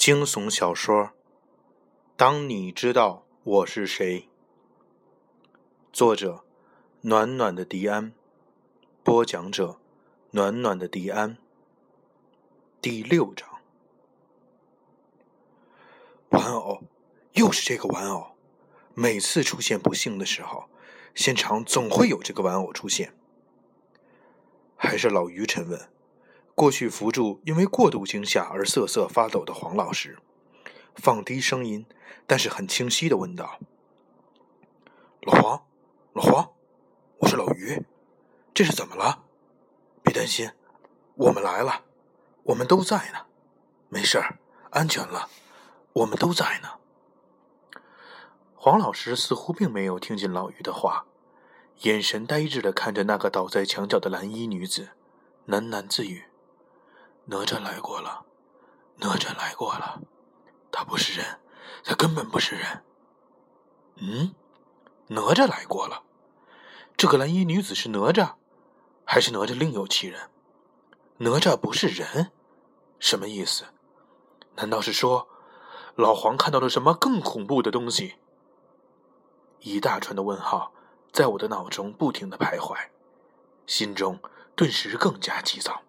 惊悚小说《当你知道我是谁》，作者：暖暖的迪安，播讲者：暖暖的迪安。第六章，玩偶，又是这个玩偶。每次出现不幸的时候，现场总会有这个玩偶出现。还是老于沉问。过去扶住因为过度惊吓而瑟瑟发抖的黄老师，放低声音，但是很清晰的问道：“老黄，老黄，我是老于，这是怎么了？别担心，我们来了，我们都在呢，没事儿，安全了，我们都在呢。”黄老师似乎并没有听见老于的话，眼神呆滞的看着那个倒在墙角的蓝衣女子，喃喃自语。哪吒来过了，哪吒来过了，他不是人，他根本不是人。嗯，哪吒来过了，这个蓝衣女子是哪吒，还是哪吒另有其人？哪吒不是人，什么意思？难道是说老黄看到了什么更恐怖的东西？一大串的问号在我的脑中不停的徘徊，心中顿时更加急躁。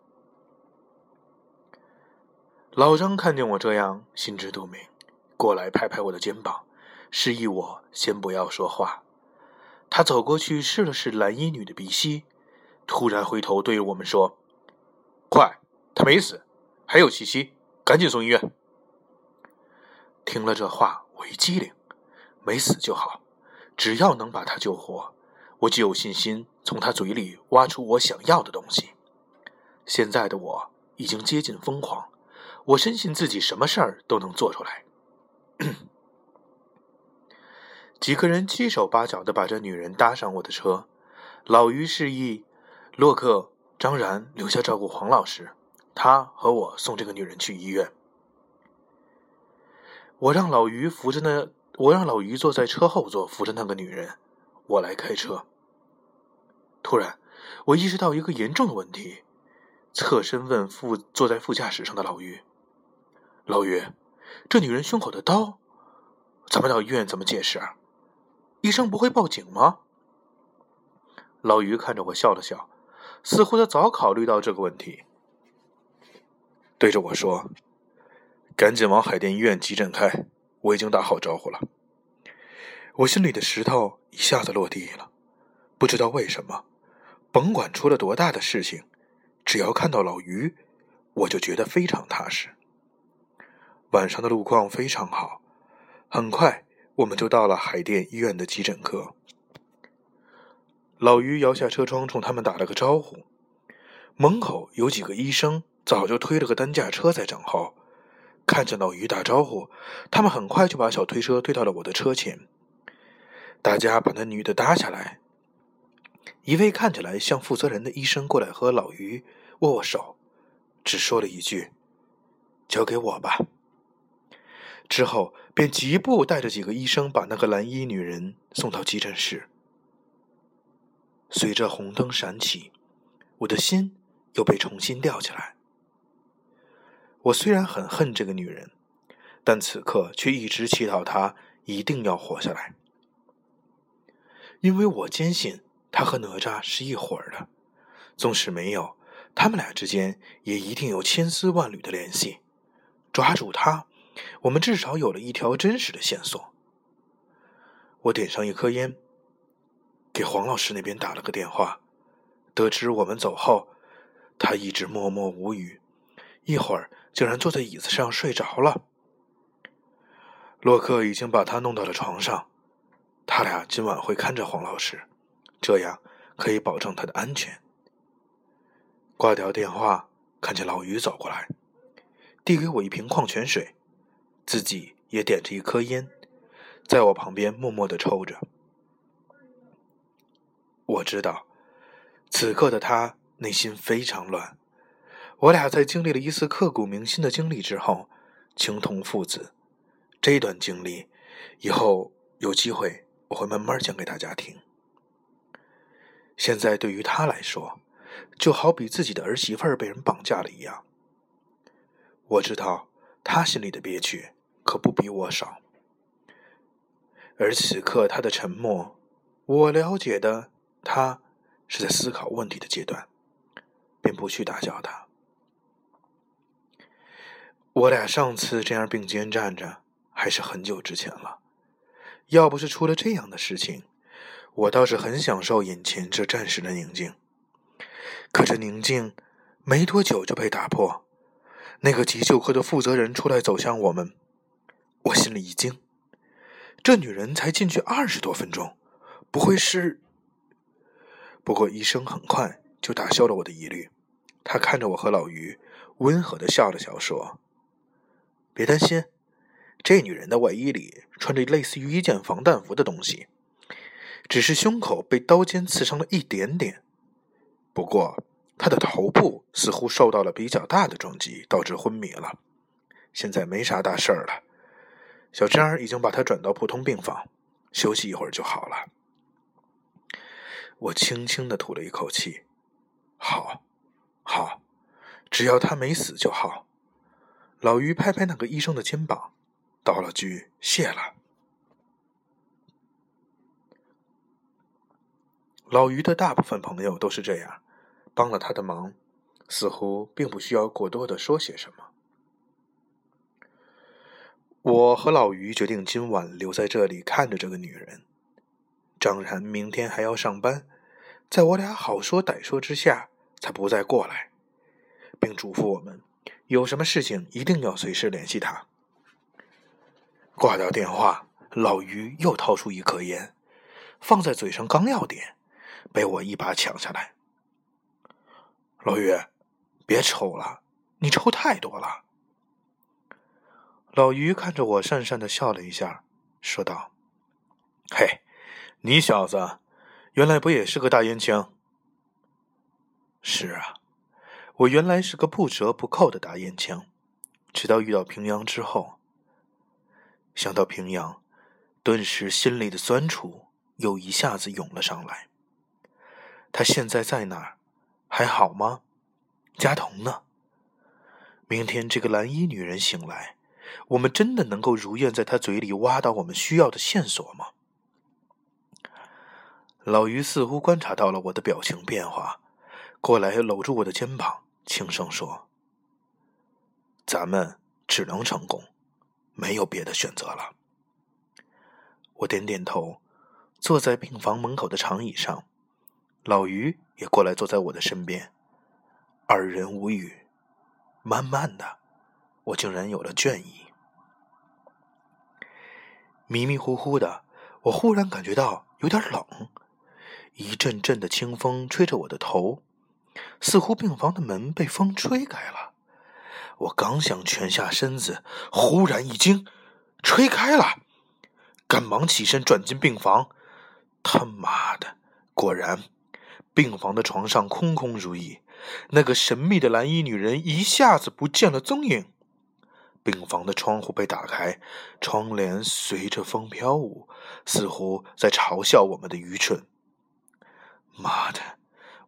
老张看见我这样，心知肚明，过来拍拍我的肩膀，示意我先不要说话。他走过去试了试蓝衣女的鼻息，突然回头对我们说：“快，她没死，还有气息，赶紧送医院。”听了这话，我一激灵，没死就好，只要能把她救活，我就有信心从她嘴里挖出我想要的东西。现在的我已经接近疯狂。我深信自己什么事儿都能做出来。几个人七手八脚的把这女人搭上我的车，老于示意洛克、张然留下照顾黄老师，他和我送这个女人去医院。我让老于扶着那，我让老于坐在车后座扶着那个女人，我来开车。突然，我意识到一个严重的问题，侧身问副坐在副驾驶上的老于。老于，这女人胸口的刀，咱们到医院怎么解释？医生不会报警吗？老于看着我笑了笑，似乎他早考虑到这个问题，对着我说：“赶紧往海淀医院急诊开，我已经打好招呼了。”我心里的石头一下子落地了，不知道为什么，甭管出了多大的事情，只要看到老于，我就觉得非常踏实。晚上的路况非常好，很快我们就到了海淀医院的急诊科。老于摇下车窗，冲他们打了个招呼。门口有几个医生早就推了个担架车在等候，看见老于打招呼，他们很快就把小推车推到了我的车前。大家把那女的搭下来，一位看起来像负责人的医生过来和老于握握手，只说了一句：“交给我吧。”之后，便急步带着几个医生把那个蓝衣女人送到急诊室。随着红灯闪起，我的心又被重新吊起来。我虽然很恨这个女人，但此刻却一直祈祷她一定要活下来，因为我坚信她和哪吒是一伙儿的，纵使没有，他们俩之间也一定有千丝万缕的联系。抓住她！我们至少有了一条真实的线索。我点上一颗烟，给黄老师那边打了个电话，得知我们走后，他一直默默无语，一会儿竟然坐在椅子上睡着了。洛克已经把他弄到了床上，他俩今晚会看着黄老师，这样可以保证他的安全。挂掉电话，看见老于走过来，递给我一瓶矿泉水。自己也点着一颗烟，在我旁边默默的抽着。我知道，此刻的他内心非常乱。我俩在经历了一次刻骨铭心的经历之后，情同父子。这段经历，以后有机会我会慢慢讲给大家听。现在对于他来说，就好比自己的儿媳妇儿被人绑架了一样。我知道。他心里的憋屈可不比我少。而此刻他的沉默，我了解的他是在思考问题的阶段，便不去打搅他。我俩上次这样并肩站着，还是很久之前了。要不是出了这样的事情，我倒是很享受眼前这暂时的宁静。可这宁静没多久就被打破。那个急救科的负责人出来走向我们，我心里一惊。这女人才进去二十多分钟，不会是……不过医生很快就打消了我的疑虑。他看着我和老于，温和的笑了笑，说：“别担心，这女人的外衣里穿着类似于一件防弹服的东西，只是胸口被刀尖刺伤了一点点。不过……”她的头部似乎受到了比较大的撞击，导致昏迷了。现在没啥大事儿了，小张已经把他转到普通病房，休息一会儿就好了。我轻轻的吐了一口气，好，好，只要他没死就好。老于拍拍那个医生的肩膀，道了句谢了。老于的大部分朋友都是这样。帮了他的忙，似乎并不需要过多的说些什么。我和老于决定今晚留在这里看着这个女人。张然明天还要上班，在我俩好说歹说之下，才不再过来，并嘱咐我们有什么事情一定要随时联系他。挂掉电话，老于又掏出一颗烟，放在嘴上刚要点，被我一把抢下来。老于，别抽了，你抽太多了。老于看着我，讪讪的笑了一下，说道：“嘿，你小子，原来不也是个大烟枪？”是啊，我原来是个不折不扣的大烟枪，直到遇到平阳之后，想到平阳，顿时心里的酸楚又一下子涌了上来。他现在在哪儿？还好吗？佳彤呢？明天这个蓝衣女人醒来，我们真的能够如愿在他嘴里挖到我们需要的线索吗？老于似乎观察到了我的表情变化，过来搂住我的肩膀，轻声说：“咱们只能成功，没有别的选择了。”我点点头，坐在病房门口的长椅上。老于也过来坐在我的身边，二人无语。慢慢的，我竟然有了倦意。迷迷糊糊的，我忽然感觉到有点冷，一阵阵的清风吹着我的头，似乎病房的门被风吹开了。我刚想蜷下身子，忽然一惊，吹开了，赶忙起身转进病房。他妈的，果然。病房的床上空空如也，那个神秘的蓝衣女人一下子不见了踪影。病房的窗户被打开，窗帘随着风飘舞，似乎在嘲笑我们的愚蠢。妈的！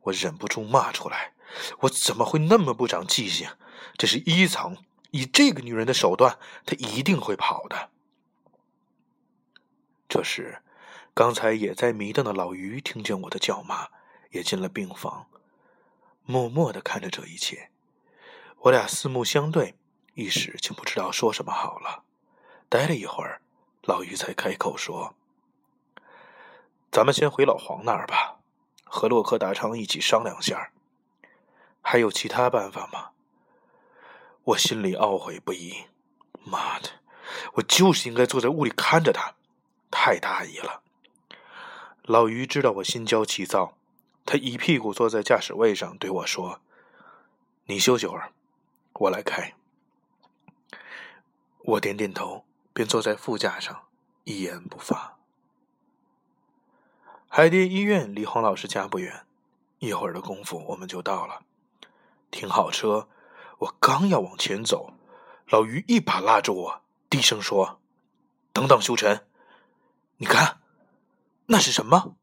我忍不住骂出来：“我怎么会那么不长记性？这是一层，以这个女人的手段，她一定会跑的。”这时，刚才也在迷瞪的老于听见我的叫骂。也进了病房，默默的看着这一切。我俩四目相对，一时竟不知道说什么好了。待了一会儿，老于才开口说：“咱们先回老黄那儿吧，和洛克大昌一起商量下。还有其他办法吗？”我心里懊悔不已。妈的，我就是应该坐在屋里看着他，太大意了。老于知道我心焦气躁。他一屁股坐在驾驶位上，对我说：“你休息会儿，我来开。”我点点头，便坐在副驾上，一言不发。海淀医院离黄老师家不远，一会儿的功夫我们就到了。停好车，我刚要往前走，老于一把拉住我，低声说：“等等，修晨，你看，那是什么？”